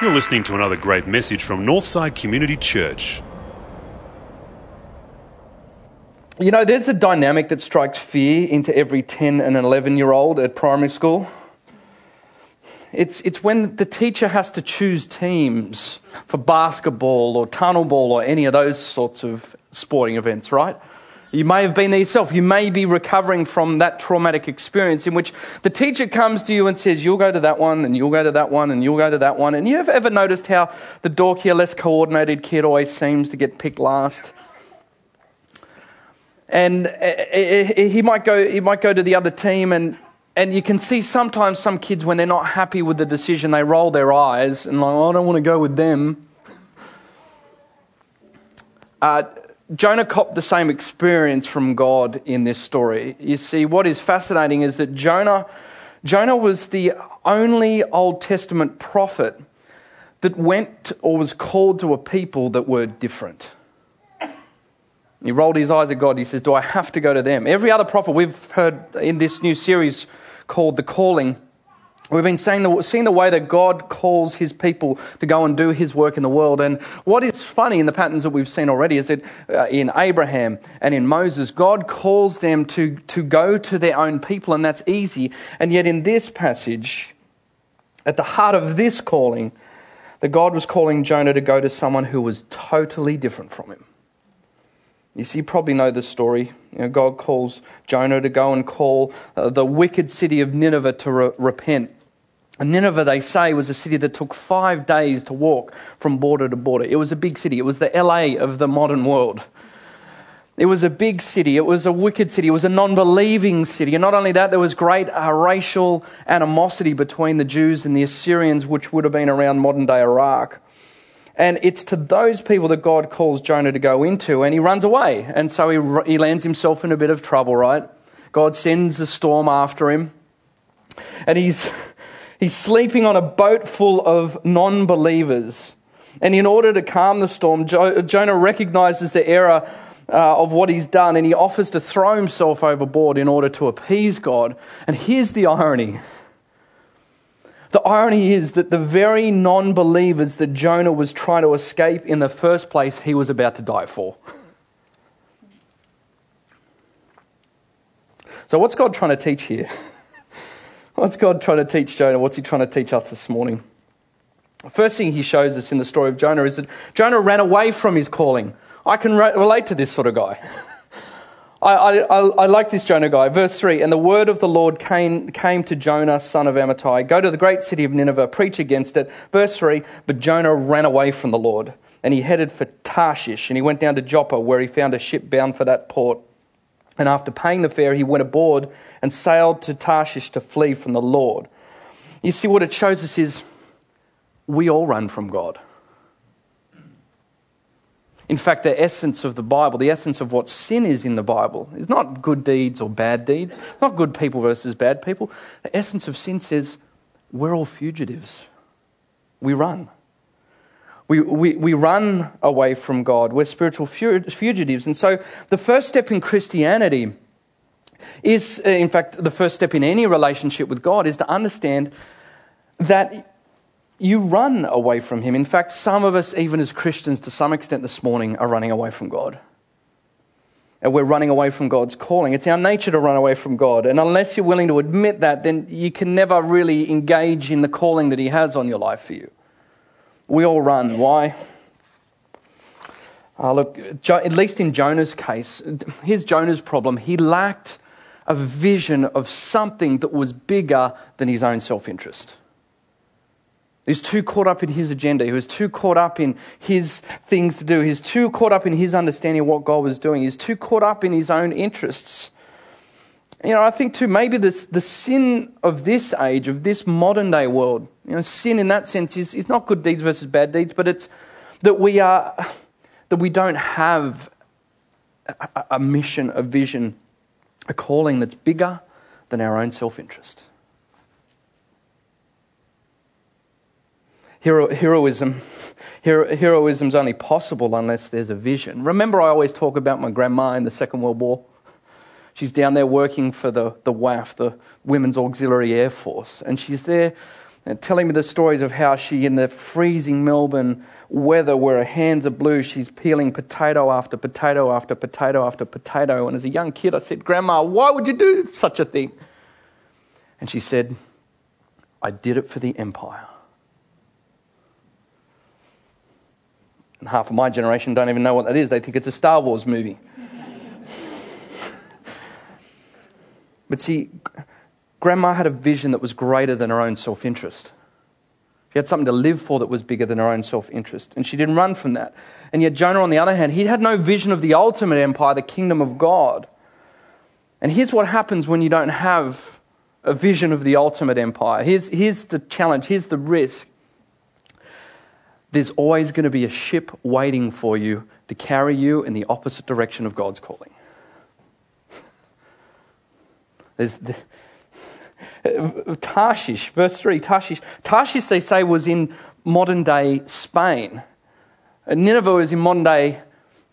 You're listening to another great message from Northside Community Church. You know, there's a dynamic that strikes fear into every 10 and 11 year old at primary school. It's, it's when the teacher has to choose teams for basketball or tunnel ball or any of those sorts of sporting events, right? You may have been there yourself. You may be recovering from that traumatic experience in which the teacher comes to you and says, You'll go to that one, and you'll go to that one, and you'll go to that one. And you have ever noticed how the dorkier, less coordinated kid always seems to get picked last? And uh, uh, he might go, he might go to the other team, and, and you can see sometimes some kids, when they're not happy with the decision, they roll their eyes and, like, oh, I don't want to go with them. Uh, Jonah copped the same experience from God in this story. You see, what is fascinating is that Jonah, Jonah was the only Old Testament prophet that went or was called to a people that were different. He rolled his eyes at God. He says, Do I have to go to them? Every other prophet we've heard in this new series called The Calling We've been seeing the, seeing the way that God calls his people to go and do his work in the world. And what is funny in the patterns that we've seen already is that uh, in Abraham and in Moses, God calls them to, to go to their own people, and that's easy. And yet, in this passage, at the heart of this calling, that God was calling Jonah to go to someone who was totally different from him. You see, you probably know the story. You know, God calls Jonah to go and call uh, the wicked city of Nineveh to re- repent. And Nineveh, they say, was a city that took five days to walk from border to border. It was a big city. It was the LA of the modern world. It was a big city. It was a wicked city. It was a non believing city. And not only that, there was great uh, racial animosity between the Jews and the Assyrians, which would have been around modern day Iraq. And it's to those people that God calls Jonah to go into, and he runs away. And so he, he lands himself in a bit of trouble, right? God sends a storm after him. And he's He's sleeping on a boat full of non believers. And in order to calm the storm, Jonah recognizes the error uh, of what he's done and he offers to throw himself overboard in order to appease God. And here's the irony the irony is that the very non believers that Jonah was trying to escape in the first place, he was about to die for. So, what's God trying to teach here? What's God trying to teach Jonah? What's he trying to teach us this morning? First thing he shows us in the story of Jonah is that Jonah ran away from his calling. I can re- relate to this sort of guy. I, I, I, like this Jonah guy. Verse 3 And the word of the Lord came, came to Jonah, son of Amittai Go to the great city of Nineveh, preach against it. Verse 3 But Jonah ran away from the Lord, and he headed for Tarshish, and he went down to Joppa, where he found a ship bound for that port. And after paying the fare, he went aboard and sailed to Tarshish to flee from the Lord. You see, what it shows us is we all run from God. In fact, the essence of the Bible, the essence of what sin is in the Bible, is not good deeds or bad deeds. It's not good people versus bad people. The essence of sin says we're all fugitives. We run. We, we, we run away from God. We're spiritual fugitives. And so the first step in Christianity is, uh, in fact, the first step in any relationship with God is to understand that you run away from Him. In fact, some of us, even as Christians, to some extent this morning, are running away from God. And we're running away from God's calling. It's our nature to run away from God. And unless you're willing to admit that, then you can never really engage in the calling that He has on your life for you. We all run. Why? Uh, look, at least in Jonah's case, here's Jonah's problem. He lacked a vision of something that was bigger than his own self interest. He was too caught up in his agenda. He was too caught up in his things to do. He was too caught up in his understanding of what God was doing. He was too caught up in his own interests. You know, I think too, maybe this, the sin of this age, of this modern day world, you know, sin in that sense is, is not good deeds versus bad deeds, but it's that we are, that we don't have a, a mission, a vision, a calling that's bigger than our own self interest. Hero, heroism, hero, heroism's only possible unless there's a vision. Remember, I always talk about my grandma in the Second World War. She's down there working for the, the WAAF, the Women's Auxiliary Air Force. And she's there uh, telling me the stories of how she, in the freezing Melbourne weather where her hands are blue, she's peeling potato after potato after potato after potato. And as a young kid, I said, Grandma, why would you do such a thing? And she said, I did it for the empire. And half of my generation don't even know what that is. They think it's a Star Wars movie. But see, Grandma had a vision that was greater than her own self interest. She had something to live for that was bigger than her own self interest. And she didn't run from that. And yet, Jonah, on the other hand, he had no vision of the ultimate empire, the kingdom of God. And here's what happens when you don't have a vision of the ultimate empire. Here's, here's the challenge, here's the risk. There's always going to be a ship waiting for you to carry you in the opposite direction of God's calling. There's, Tarshish, verse 3, Tarshish. Tarshish, they say, was in modern day Spain. Nineveh is in modern day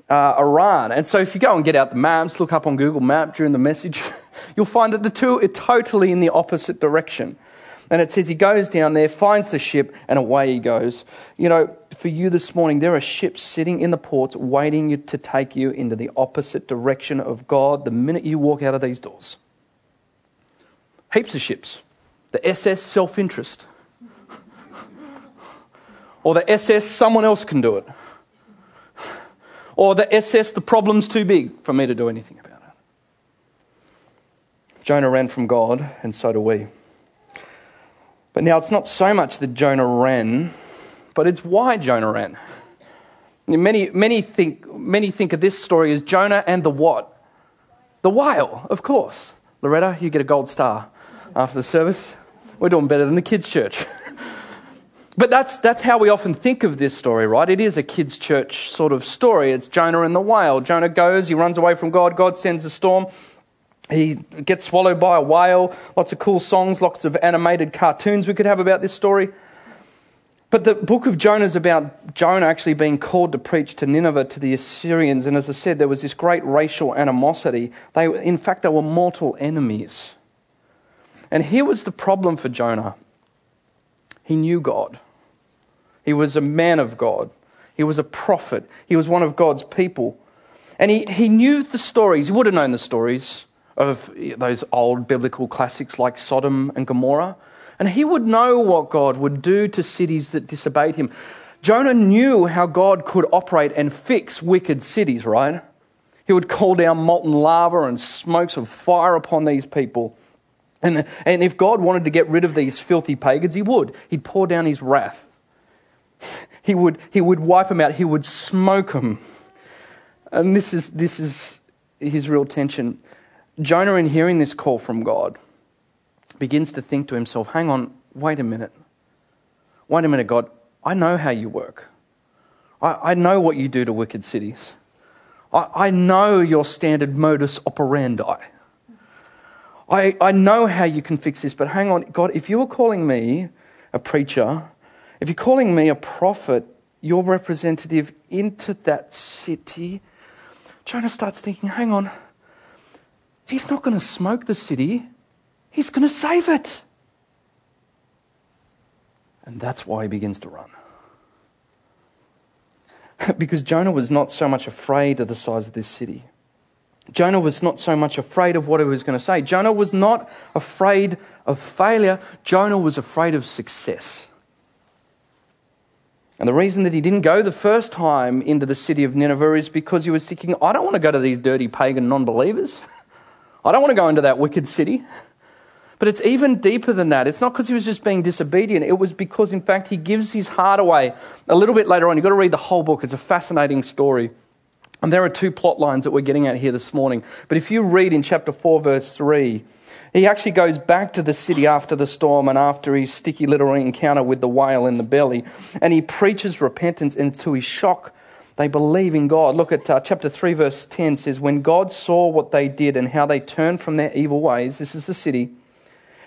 uh, Iran. And so if you go and get out the maps, look up on Google Map during the message, you'll find that the two are totally in the opposite direction. And it says he goes down there, finds the ship, and away he goes. You know, for you this morning, there are ships sitting in the ports waiting to take you into the opposite direction of God the minute you walk out of these doors. Heaps of ships. The SS self interest. or the SS someone else can do it. Or the SS the problem's too big for me to do anything about it. Jonah ran from God, and so do we. But now it's not so much that Jonah ran, but it's why Jonah ran. Many, many, think, many think of this story as Jonah and the what? The whale, of course. Loretta, you get a gold star after the service. We're doing better than the kids' church. but that's, that's how we often think of this story, right? It is a kids' church sort of story. It's Jonah and the whale. Jonah goes, he runs away from God, God sends a storm. He gets swallowed by a whale. Lots of cool songs, lots of animated cartoons we could have about this story. But the book of Jonah is about Jonah actually being called to preach to Nineveh, to the Assyrians. And as I said, there was this great racial animosity. They, in fact, they were mortal enemies. And here was the problem for Jonah he knew God, he was a man of God, he was a prophet, he was one of God's people. And he, he knew the stories, he would have known the stories of those old biblical classics like Sodom and Gomorrah. And he would know what God would do to cities that disobeyed him. Jonah knew how God could operate and fix wicked cities, right? He would call down molten lava and smokes of fire upon these people. And, and if God wanted to get rid of these filthy pagans, he would. He'd pour down his wrath. He would, he would wipe them out. He would smoke them. And this is, this is his real tension. Jonah, in hearing this call from God, begins to think to himself, hang on, wait a minute. Wait a minute, God. I know how you work. I, I know what you do to wicked cities. I, I know your standard modus operandi. I, I know how you can fix this, but hang on, God, if you're calling me a preacher, if you're calling me a prophet, your representative into that city, Jonah starts thinking, hang on, he's not going to smoke the city, he's going to save it. And that's why he begins to run. because Jonah was not so much afraid of the size of this city. Jonah was not so much afraid of what he was going to say. Jonah was not afraid of failure. Jonah was afraid of success. And the reason that he didn't go the first time into the city of Nineveh is because he was thinking, I don't want to go to these dirty pagan non believers. I don't want to go into that wicked city. But it's even deeper than that. It's not because he was just being disobedient. It was because, in fact, he gives his heart away. A little bit later on, you've got to read the whole book. It's a fascinating story. And there are two plot lines that we're getting at here this morning. But if you read in chapter 4, verse 3, he actually goes back to the city after the storm and after his sticky little encounter with the whale in the belly. And he preaches repentance, and to his shock, they believe in God. Look at uh, chapter 3, verse 10 says, When God saw what they did and how they turned from their evil ways, this is the city,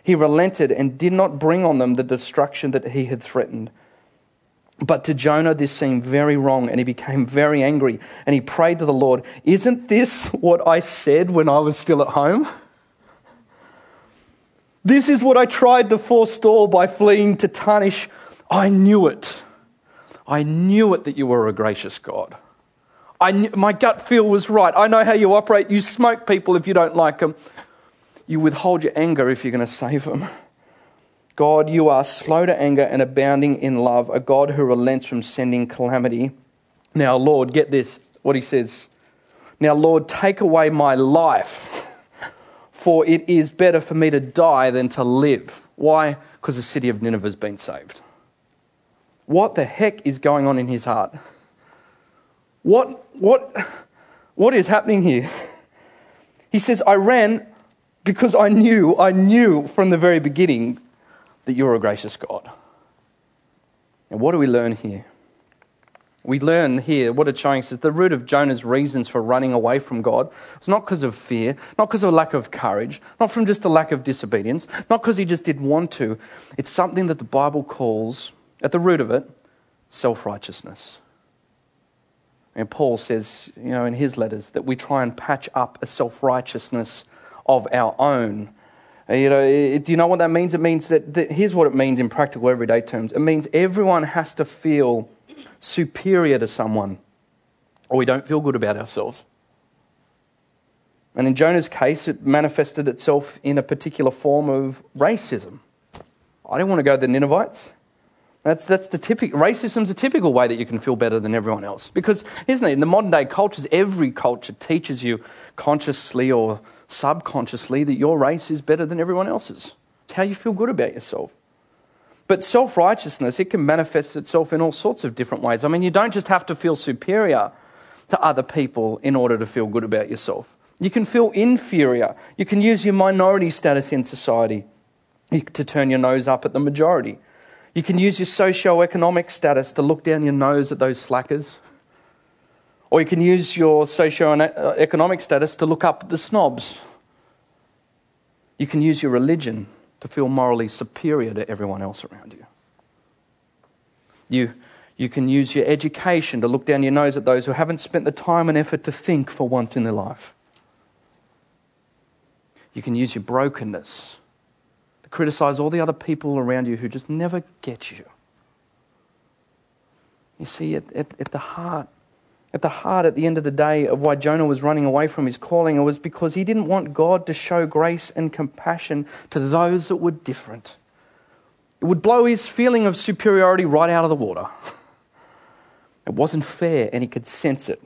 he relented and did not bring on them the destruction that he had threatened. But to Jonah, this seemed very wrong, and he became very angry. And he prayed to the Lord, Isn't this what I said when I was still at home? This is what I tried to forestall by fleeing to Tarshish. I knew it. I knew it that you were a gracious God. I knew, my gut feel was right. I know how you operate. You smoke people if you don't like them. You withhold your anger if you're going to save them. God, you are slow to anger and abounding in love, a God who relents from sending calamity. Now, Lord, get this, what he says. Now, Lord, take away my life, for it is better for me to die than to live. Why? Because the city of Nineveh has been saved. What the heck is going on in his heart? What, what, what is happening here? He says, I ran because I knew, I knew from the very beginning that you're a gracious God. And what do we learn here? We learn here what showing us is the root of Jonah's reasons for running away from God was not because of fear, not because of a lack of courage, not from just a lack of disobedience, not because he just didn't want to. It's something that the Bible calls, at the root of it, self righteousness. And Paul says, you know, in his letters, that we try and patch up a self righteousness of our own you know, do you know what that means? It means that, that, here's what it means in practical everyday terms. It means everyone has to feel superior to someone, or we don't feel good about ourselves. And in Jonah's case, it manifested itself in a particular form of racism. I don't want to go to the Ninevites. That's, that's the typical, racism's a typical way that you can feel better than everyone else. Because, isn't it, in the modern day cultures, every culture teaches you consciously or subconsciously that your race is better than everyone else's. It's how you feel good about yourself. But self righteousness, it can manifest itself in all sorts of different ways. I mean, you don't just have to feel superior to other people in order to feel good about yourself. You can feel inferior. You can use your minority status in society to turn your nose up at the majority. You can use your socio-economic status to look down your nose at those slackers. Or you can use your socio-economic uh, status to look up the snobs. You can use your religion to feel morally superior to everyone else around you. You, you can use your education to look down your nose at those who haven't spent the time and effort to think for once in their life. You can use your brokenness to criticize all the other people around you who just never get you. You see, at, at, at the heart at the heart, at the end of the day, of why Jonah was running away from his calling, it was because he didn't want God to show grace and compassion to those that were different. It would blow his feeling of superiority right out of the water. It wasn't fair, and he could sense it.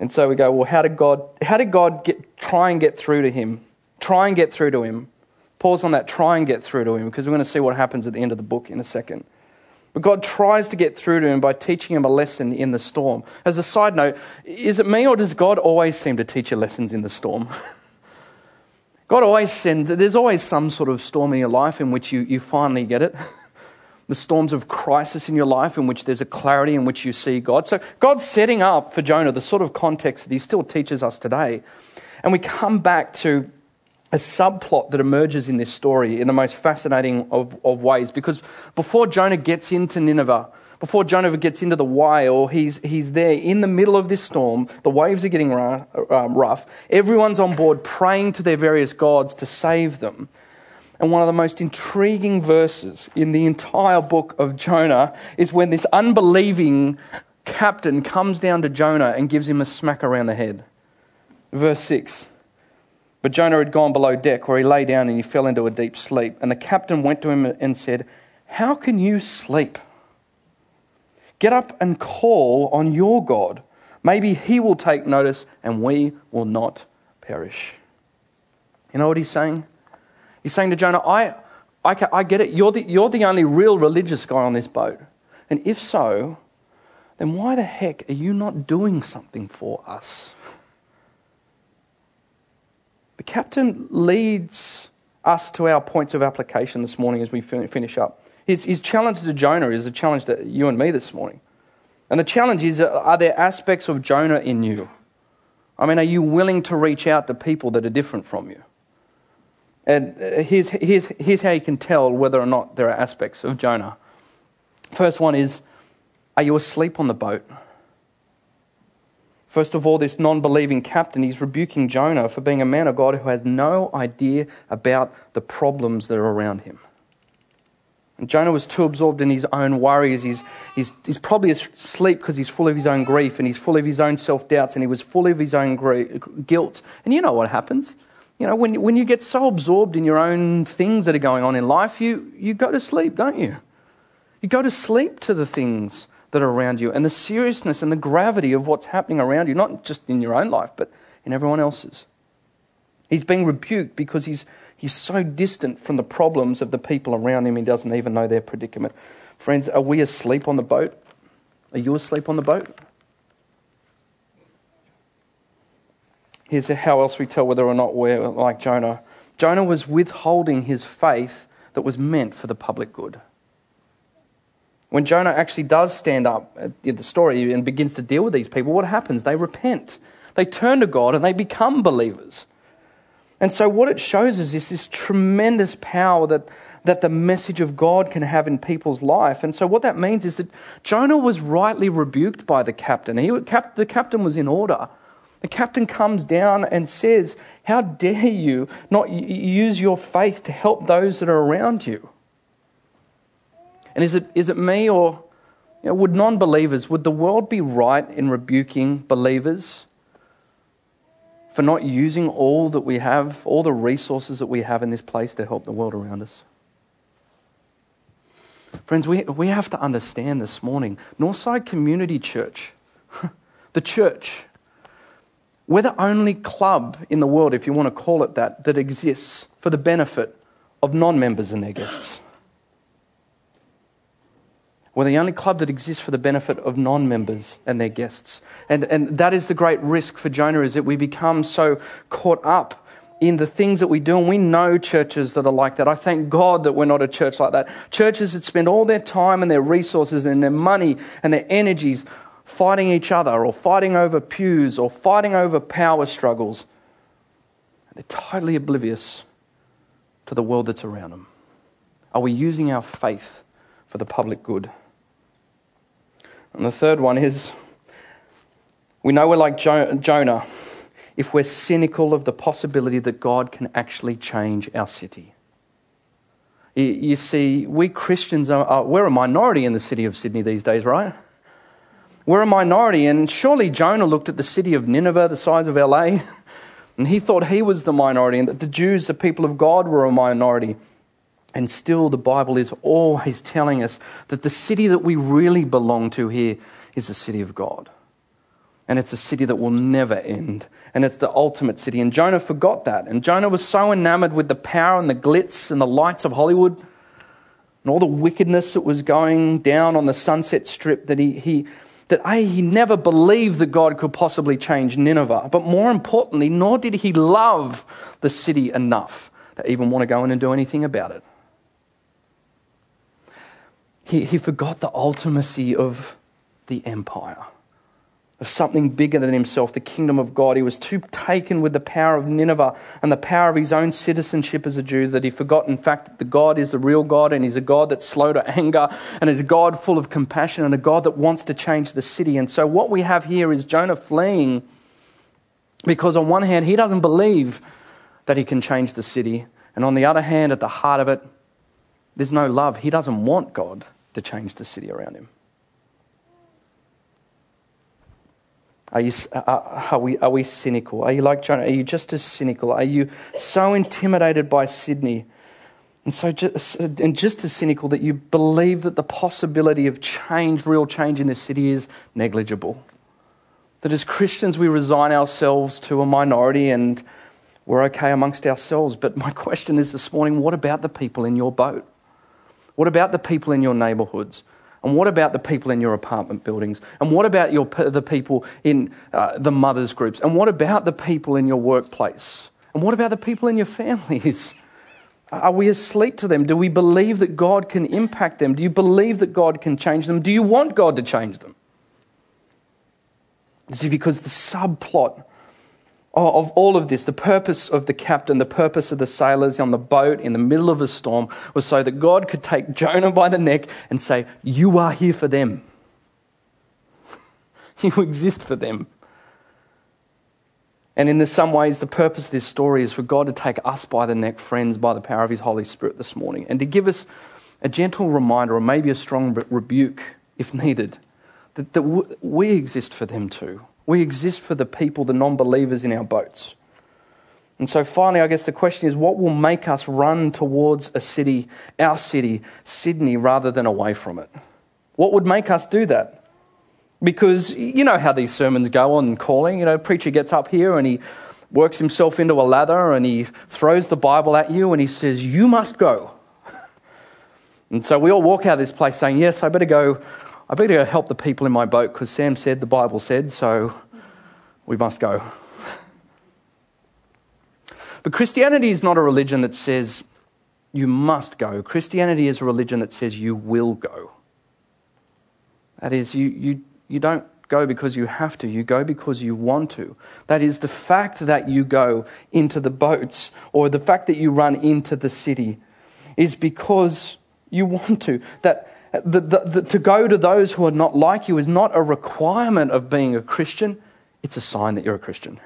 And so we go, well, how did God, how did God get, try and get through to him? Try and get through to him. Pause on that, try and get through to him, because we're going to see what happens at the end of the book in a second. But God tries to get through to him by teaching him a lesson in the storm. As a side note, is it me or does God always seem to teach you lessons in the storm? God always sends, there's always some sort of storm in your life in which you, you finally get it. The storms of crisis in your life in which there's a clarity in which you see God. So God's setting up for Jonah the sort of context that he still teaches us today. And we come back to a subplot that emerges in this story in the most fascinating of, of ways. Because before Jonah gets into Nineveh, before Jonah gets into the whale, he's, he's there in the middle of this storm. The waves are getting um, rough. Everyone's on board praying to their various gods to save them. And one of the most intriguing verses in the entire book of Jonah is when this unbelieving captain comes down to Jonah and gives him a smack around the head. Verse 6. But Jonah had gone below deck, where he lay down and he fell into a deep sleep. And the captain went to him and said, How can you sleep? Get up and call on your God. Maybe he will take notice and we will not perish. You know what he's saying? He's saying to Jonah, I, I, I get it. You're the, you're the only real religious guy on this boat. And if so, then why the heck are you not doing something for us? The captain leads us to our points of application this morning as we finish up. His, his challenge to Jonah is a challenge to you and me this morning. And the challenge is are there aspects of Jonah in you? I mean, are you willing to reach out to people that are different from you? And uh, here's, here's, here's how you can tell whether or not there are aspects of Jonah. First one is Are you asleep on the boat? First of all, this non believing captain, he's rebuking Jonah for being a man of God who has no idea about the problems that are around him. And Jonah was too absorbed in his own worries. He's, he's, he's probably asleep because he's full of his own grief and he's full of his own self doubts and he was full of his own guilt. And you know what happens. You know, when, when you get so absorbed in your own things that are going on in life, you, you go to sleep, don't you? You go to sleep to the things that are around you and the seriousness and the gravity of what's happening around you, not just in your own life, but in everyone else's. He's being rebuked because he's, he's so distant from the problems of the people around him, he doesn't even know their predicament. Friends, are we asleep on the boat? Are you asleep on the boat? Here's how else we tell whether or not we're like Jonah. Jonah was withholding his faith that was meant for the public good. When Jonah actually does stand up at the story and begins to deal with these people, what happens? They repent. They turn to God and they become believers. And so, what it shows us is this tremendous power that, that the message of God can have in people's life. And so, what that means is that Jonah was rightly rebuked by the captain. He, the captain was in order. The captain comes down and says, How dare you not use your faith to help those that are around you? And is it, is it me or you know, would non believers, would the world be right in rebuking believers for not using all that we have, all the resources that we have in this place to help the world around us? Friends, we, we have to understand this morning Northside Community Church, the church, we're the only club in the world, if you want to call it that, that exists for the benefit of non members and their guests. We're the only club that exists for the benefit of non members and their guests. And, and that is the great risk for Jonah, is that we become so caught up in the things that we do. And we know churches that are like that. I thank God that we're not a church like that. Churches that spend all their time and their resources and their money and their energies fighting each other or fighting over pews or fighting over power struggles. They're totally oblivious to the world that's around them. Are we using our faith for the public good? And the third one is we know we're like Jonah if we're cynical of the possibility that God can actually change our city. You see, we Christians are, we're a minority in the city of Sydney these days, right? We're a minority, and surely Jonah looked at the city of Nineveh, the size of LA, and he thought he was the minority, and that the Jews, the people of God, were a minority. And still, the Bible is always telling us that the city that we really belong to here is the city of God. And it's a city that will never end. And it's the ultimate city. And Jonah forgot that. And Jonah was so enamored with the power and the glitz and the lights of Hollywood and all the wickedness that was going down on the Sunset Strip that he, he, that A, he never believed that God could possibly change Nineveh. But more importantly, nor did he love the city enough to even want to go in and do anything about it. He, he forgot the ultimacy of the empire, of something bigger than himself, the kingdom of God. He was too taken with the power of Nineveh and the power of his own citizenship as a Jew that he forgot, in fact, that the God is the real God and he's a God that's slow to anger and is a God full of compassion and a God that wants to change the city. And so, what we have here is Jonah fleeing because, on one hand, he doesn't believe that he can change the city. And on the other hand, at the heart of it, there's no love. He doesn't want God to change the city around him. Are, you, are, we, are we cynical? Are you like Jonah? Are you just as cynical? Are you so intimidated by Sydney and, so just, and just as cynical that you believe that the possibility of change, real change in this city, is negligible? That as Christians we resign ourselves to a minority and we're okay amongst ourselves. But my question is this morning what about the people in your boat? What about the people in your neighborhoods? And what about the people in your apartment buildings? And what about your, the people in uh, the mothers' groups? And what about the people in your workplace? And what about the people in your families? Are we asleep to them? Do we believe that God can impact them? Do you believe that God can change them? Do you want God to change them? See, because the subplot Oh, of all of this, the purpose of the captain, the purpose of the sailors on the boat in the middle of a storm was so that God could take Jonah by the neck and say, You are here for them. You exist for them. And in some ways, the purpose of this story is for God to take us by the neck, friends, by the power of His Holy Spirit this morning, and to give us a gentle reminder, or maybe a strong rebuke if needed, that, that we exist for them too. We exist for the people, the non believers in our boats. And so finally, I guess the question is what will make us run towards a city, our city, Sydney, rather than away from it? What would make us do that? Because you know how these sermons go on calling. You know, preacher gets up here and he works himself into a lather and he throws the Bible at you and he says, You must go. And so we all walk out of this place saying, Yes, I better go. I better go help the people in my boat because Sam said, the Bible said, so we must go. But Christianity is not a religion that says you must go. Christianity is a religion that says you will go. That is, you, you, you don't go because you have to, you go because you want to. That is, the fact that you go into the boats or the fact that you run into the city is because you want to. That the, the, the, to go to those who are not like you is not a requirement of being a Christian, it's a sign that you're a Christian.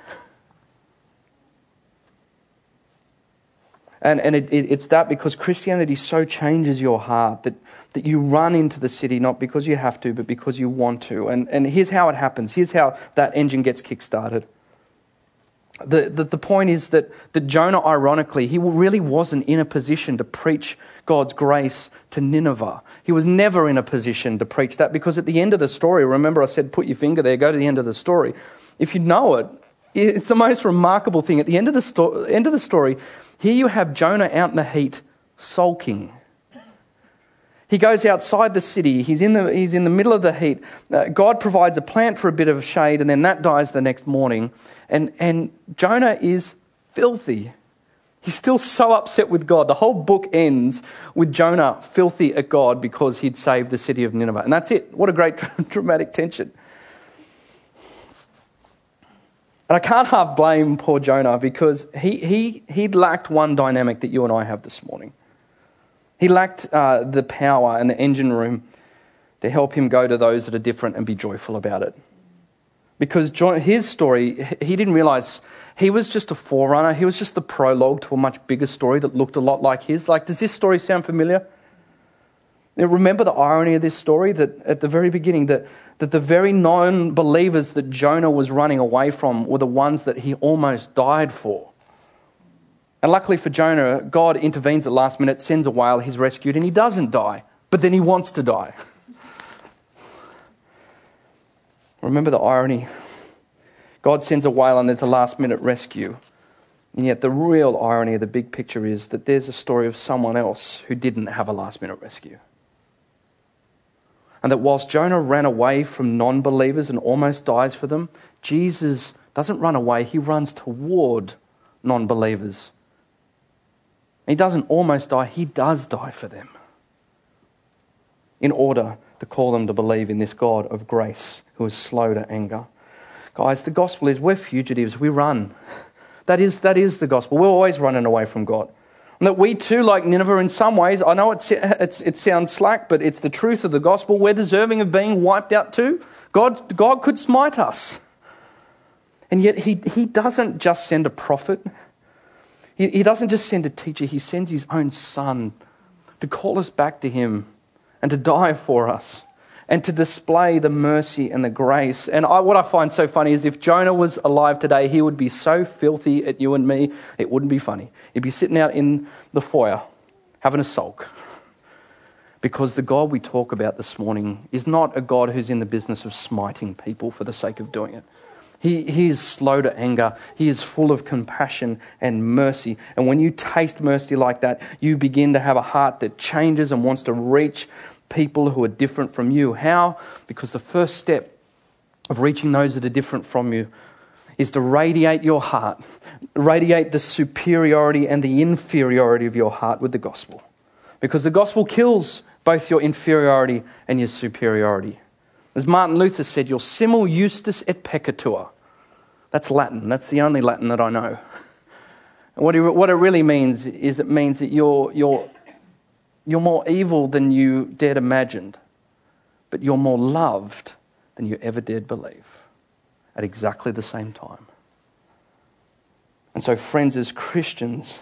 And, and it, it, it's that because Christianity so changes your heart that, that you run into the city not because you have to, but because you want to. And, and here's how it happens. Here's how that engine gets kick-started. The, the, the point is that, that Jonah, ironically, he really wasn't in a position to preach God's grace to Nineveh. He was never in a position to preach that because at the end of the story, remember I said, put your finger there, go to the end of the story. If you know it, it's the most remarkable thing. At the end of the, sto- end of the story, here you have Jonah out in the heat, sulking. He goes outside the city. He's in the, he's in the middle of the heat. Uh, God provides a plant for a bit of shade, and then that dies the next morning. And, and Jonah is filthy. He's still so upset with God. The whole book ends with Jonah filthy at God because he'd saved the city of Nineveh. And that's it. What a great dramatic tension. And I can't half blame poor Jonah because he, he, he lacked one dynamic that you and I have this morning. He lacked uh, the power and the engine room to help him go to those that are different and be joyful about it. Because Jonah, his story, he didn't realize he was just a forerunner. He was just the prologue to a much bigger story that looked a lot like his. Like, does this story sound familiar? Now, remember the irony of this story that at the very beginning, that, that the very non believers that Jonah was running away from were the ones that he almost died for. And luckily for Jonah, God intervenes at last minute, sends a whale, he's rescued, and he doesn't die, but then he wants to die. Remember the irony. God sends a whale and there's a last minute rescue. And yet, the real irony of the big picture is that there's a story of someone else who didn't have a last minute rescue. And that whilst Jonah ran away from non believers and almost dies for them, Jesus doesn't run away, he runs toward non believers. He doesn't almost die, he does die for them in order to call them to believe in this God of grace who is slow to anger. Guys, the gospel is we're fugitives, we run. That is, that is the gospel. We're always running away from God. And that we too, like Nineveh, in some ways, I know it's, it's, it sounds slack, but it's the truth of the gospel. We're deserving of being wiped out too. God, God could smite us. And yet, he, he doesn't just send a prophet, he, he doesn't just send a teacher, He sends His own Son to call us back to Him and to die for us and to display the mercy and the grace. And I, what I find so funny is if Jonah was alive today, he would be so filthy at you and me, it wouldn't be funny. He'd be sitting out in the foyer having a sulk. Because the God we talk about this morning is not a God who's in the business of smiting people for the sake of doing it. He, he is slow to anger. He is full of compassion and mercy. And when you taste mercy like that, you begin to have a heart that changes and wants to reach people who are different from you. How? Because the first step of reaching those that are different from you is to radiate your heart, radiate the superiority and the inferiority of your heart with the gospel. Because the gospel kills both your inferiority and your superiority. As Martin Luther said, your simul justus et peccator. That's Latin. That's the only Latin that I know. And what it, what it really means is it means that you're, you're you're more evil than you dared imagined, but you're more loved than you ever dared believe at exactly the same time. And so, friends, as Christians,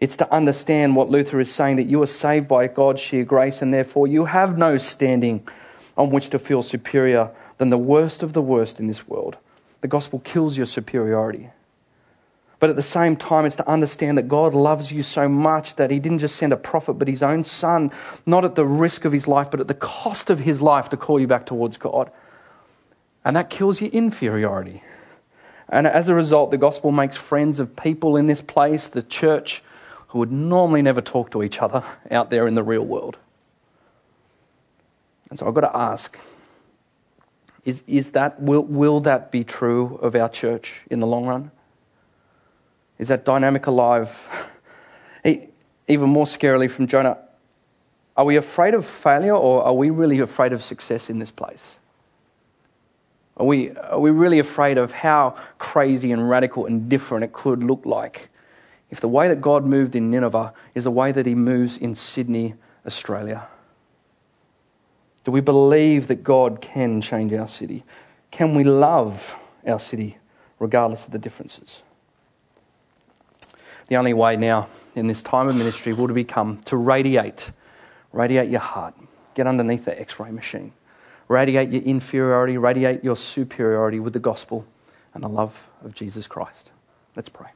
it's to understand what Luther is saying that you are saved by God's sheer grace, and therefore you have no standing on which to feel superior than the worst of the worst in this world. The gospel kills your superiority. But at the same time, it's to understand that God loves you so much that He didn't just send a prophet, but His own Son, not at the risk of His life, but at the cost of His life to call you back towards God. And that kills your inferiority. And as a result, the gospel makes friends of people in this place, the church, who would normally never talk to each other out there in the real world. And so I've got to ask is, is that, will, will that be true of our church in the long run? Is that dynamic alive? Even more scarily from Jonah, are we afraid of failure or are we really afraid of success in this place? Are we, are we really afraid of how crazy and radical and different it could look like if the way that God moved in Nineveh is the way that He moves in Sydney, Australia? Do we believe that God can change our city? Can we love our city regardless of the differences? The only way now in this time of ministry will become to radiate, radiate your heart, get underneath the x ray machine, radiate your inferiority, radiate your superiority with the gospel and the love of Jesus Christ. Let's pray.